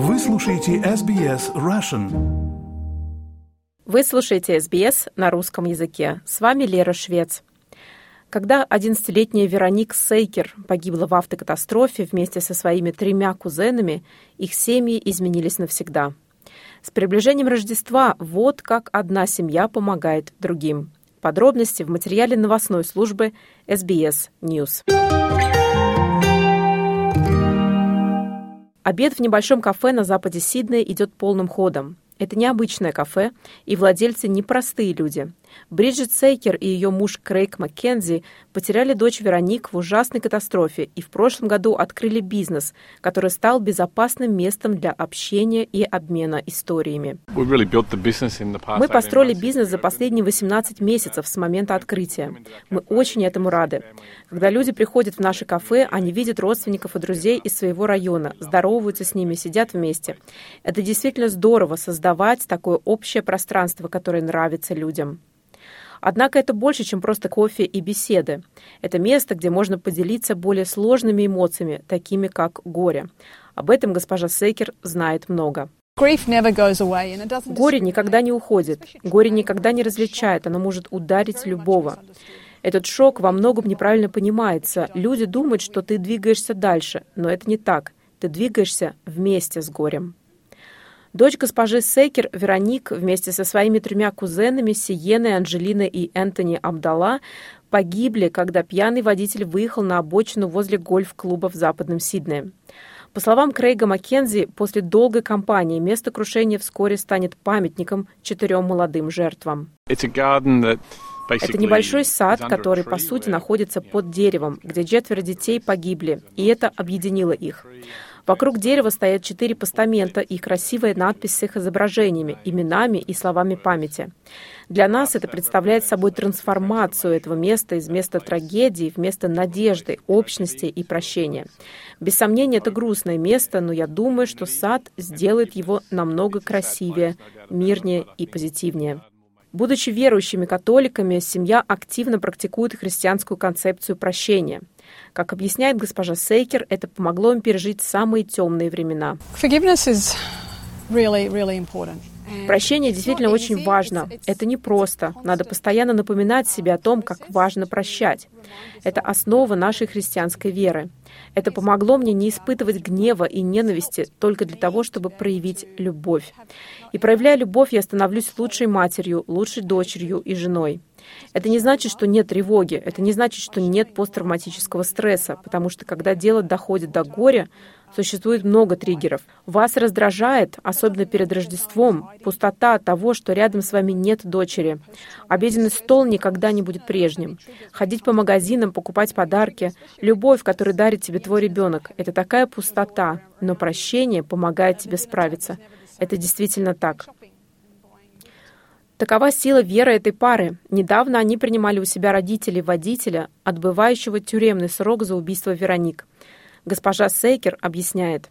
Вы слушаете SBS Russian. Вы слушаете СБС на русском языке. С вами Лера Швец. Когда 11-летняя Вероник Сейкер погибла в автокатастрофе вместе со своими тремя кузенами, их семьи изменились навсегда. С приближением Рождества вот как одна семья помогает другим. Подробности в материале новостной службы SBS News. Обед в небольшом кафе на западе Сиднея идет полным ходом. Это необычное кафе, и владельцы непростые люди. Бриджит Сейкер и ее муж Крейг Маккензи потеряли дочь Вероник в ужасной катастрофе и в прошлом году открыли бизнес, который стал безопасным местом для общения и обмена историями. Мы построили бизнес за последние 18 месяцев с момента открытия. Мы очень этому рады. Когда люди приходят в наше кафе, они видят родственников и друзей из своего района, здороваются с ними, сидят вместе. Это действительно здорово создавать такое общее пространство, которое нравится людям. Однако это больше, чем просто кофе и беседы. Это место, где можно поделиться более сложными эмоциями, такими как горе. Об этом госпожа Сейкер знает много. Горе никогда не уходит, горе никогда не различает, оно может ударить любого. Этот шок во многом неправильно понимается. Люди думают, что ты двигаешься дальше, но это не так. Ты двигаешься вместе с горем. Дочь госпожи Секер, Вероник, вместе со своими тремя кузенами Сиеной, Анжелиной и Энтони Абдала, погибли, когда пьяный водитель выехал на обочину возле гольф-клуба в Западном Сиднее. По словам Крейга Маккензи, после долгой кампании место крушения вскоре станет памятником четырем молодым жертвам. Это небольшой сад, который, по сути, находится под деревом, где четверо детей погибли, и это объединило их. Вокруг дерева стоят четыре постамента и красивая надпись с их изображениями, именами и словами памяти. Для нас это представляет собой трансформацию этого места из места трагедии в место надежды, общности и прощения. Без сомнения, это грустное место, но я думаю, что сад сделает его намного красивее, мирнее и позитивнее. Будучи верующими католиками, семья активно практикует христианскую концепцию прощения – как объясняет госпожа Сейкер, это помогло им пережить самые темные времена. Прощение действительно очень важно. Это не просто. Надо постоянно напоминать себе о том, как важно прощать. Это основа нашей христианской веры. Это помогло мне не испытывать гнева и ненависти только для того, чтобы проявить любовь. И проявляя любовь, я становлюсь лучшей матерью, лучшей дочерью и женой. Это не значит, что нет тревоги, это не значит, что нет посттравматического стресса, потому что когда дело доходит до горя, Существует много триггеров. Вас раздражает, особенно перед Рождеством, пустота от того, что рядом с вами нет дочери. Обеденный стол никогда не будет прежним. Ходить по магазинам, покупать подарки, любовь, которую дарит тебе твой ребенок, это такая пустота, но прощение помогает тебе справиться. Это действительно так. Такова сила веры этой пары. Недавно они принимали у себя родителей водителя, отбывающего тюремный срок за убийство Вероник. Госпожа Сейкер объясняет,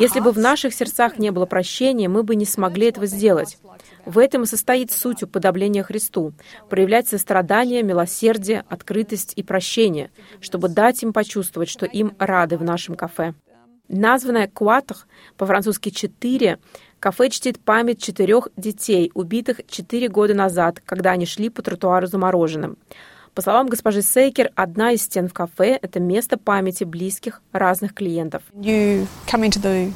если бы в наших сердцах не было прощения, мы бы не смогли этого сделать. В этом и состоит суть уподобления Христу — проявлять сострадание, милосердие, открытость и прощение, чтобы дать им почувствовать, что им рады в нашем кафе. Названное «Куатах», по-французски «четыре», кафе чтит память четырех детей, убитых четыре года назад, когда они шли по тротуару за мороженым. По словам госпожи Сейкер, одна из стен в кафе – это место памяти близких разных клиентов.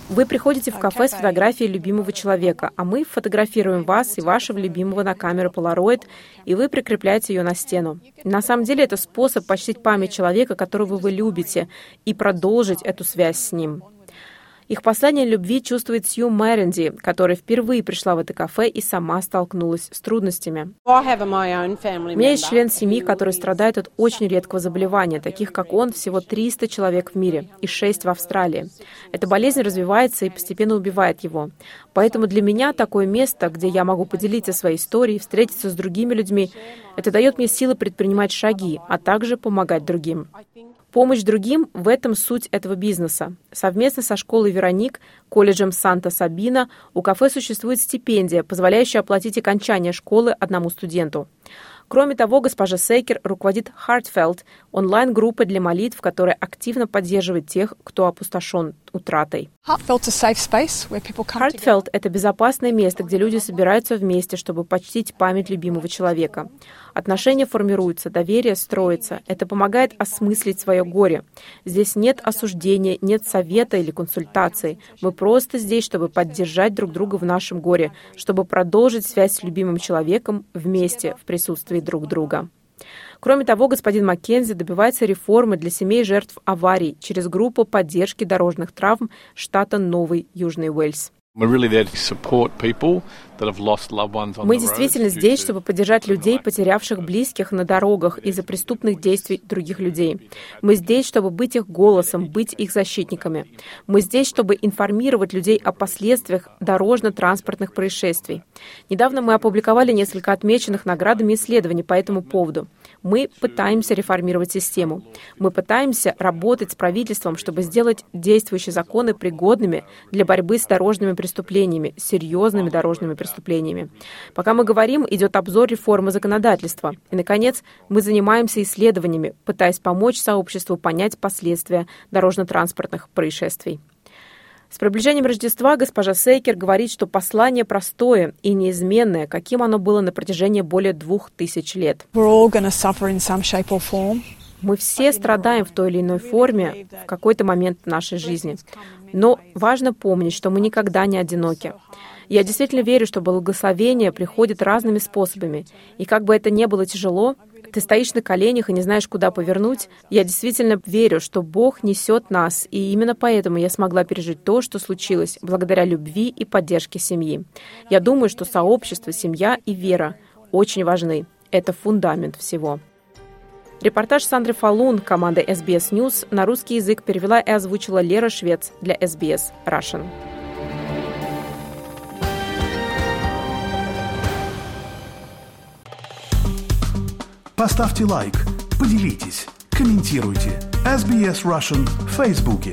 Вы приходите в кафе с фотографией любимого человека, а мы фотографируем вас и вашего любимого на камеру Polaroid, и вы прикрепляете ее на стену. На самом деле это способ почтить память человека, которого вы любите, и продолжить эту связь с ним. Их послание любви чувствует Сью Мэренди, которая впервые пришла в это кафе и сама столкнулась с трудностями. У меня есть член семьи, который страдает от очень редкого заболевания, таких как он, всего 300 человек в мире и 6 в Австралии. Эта болезнь развивается и постепенно убивает его. Поэтому для меня такое место, где я могу поделиться своей историей, встретиться с другими людьми, это дает мне силы предпринимать шаги, а также помогать другим. Помощь другим – в этом суть этого бизнеса. Совместно со школой «Вероник», колледжем Санта-Сабина у кафе существует стипендия, позволяющая оплатить окончание школы одному студенту. Кроме того, госпожа Сейкер руководит Heartfelt, онлайн-группой для молитв, которая активно поддерживает тех, кто опустошен утратой. Heartfelt – это безопасное место, где люди собираются вместе, чтобы почтить память любимого человека. Отношения формируются, доверие строится. Это помогает осмыслить свое горе. Здесь нет осуждения, нет совета или консультации. Мы просто здесь, чтобы поддержать друг друга в нашем горе, чтобы продолжить связь с любимым человеком вместе в присутствии друг друга. Кроме того, господин Маккензи добивается реформы для семей жертв аварий через группу поддержки дорожных травм штата Новый Южный Уэльс. Мы действительно здесь, чтобы поддержать людей, потерявших близких на дорогах из-за преступных действий других людей. Мы здесь, чтобы быть их голосом, быть их защитниками. Мы здесь, чтобы информировать людей о последствиях дорожно-транспортных происшествий. Недавно мы опубликовали несколько отмеченных наградами исследований по этому поводу. Мы пытаемся реформировать систему. Мы пытаемся работать с правительством, чтобы сделать действующие законы пригодными для борьбы с дорожными преступлениями, серьезными дорожными преступлениями. Пока мы говорим, идет обзор реформы законодательства. И, наконец, мы занимаемся исследованиями, пытаясь помочь сообществу понять последствия дорожно-транспортных происшествий. С приближением Рождества госпожа Сейкер говорит, что послание простое и неизменное, каким оно было на протяжении более двух тысяч лет. Мы все страдаем в той или иной форме в какой-то момент нашей жизни. Но важно помнить, что мы никогда не одиноки. Я действительно верю, что благословение приходит разными способами. И как бы это ни было тяжело, ты стоишь на коленях и не знаешь, куда повернуть. Я действительно верю, что Бог несет нас, и именно поэтому я смогла пережить то, что случилось, благодаря любви и поддержке семьи. Я думаю, что сообщество, семья и вера очень важны. Это фундамент всего. Репортаж Сандры Фалун, команда SBS News, на русский язык перевела и озвучила Лера Швец для SBS Russian. Поставьте лайк, поделитесь, комментируйте. SBS Russian в Фейсбуке.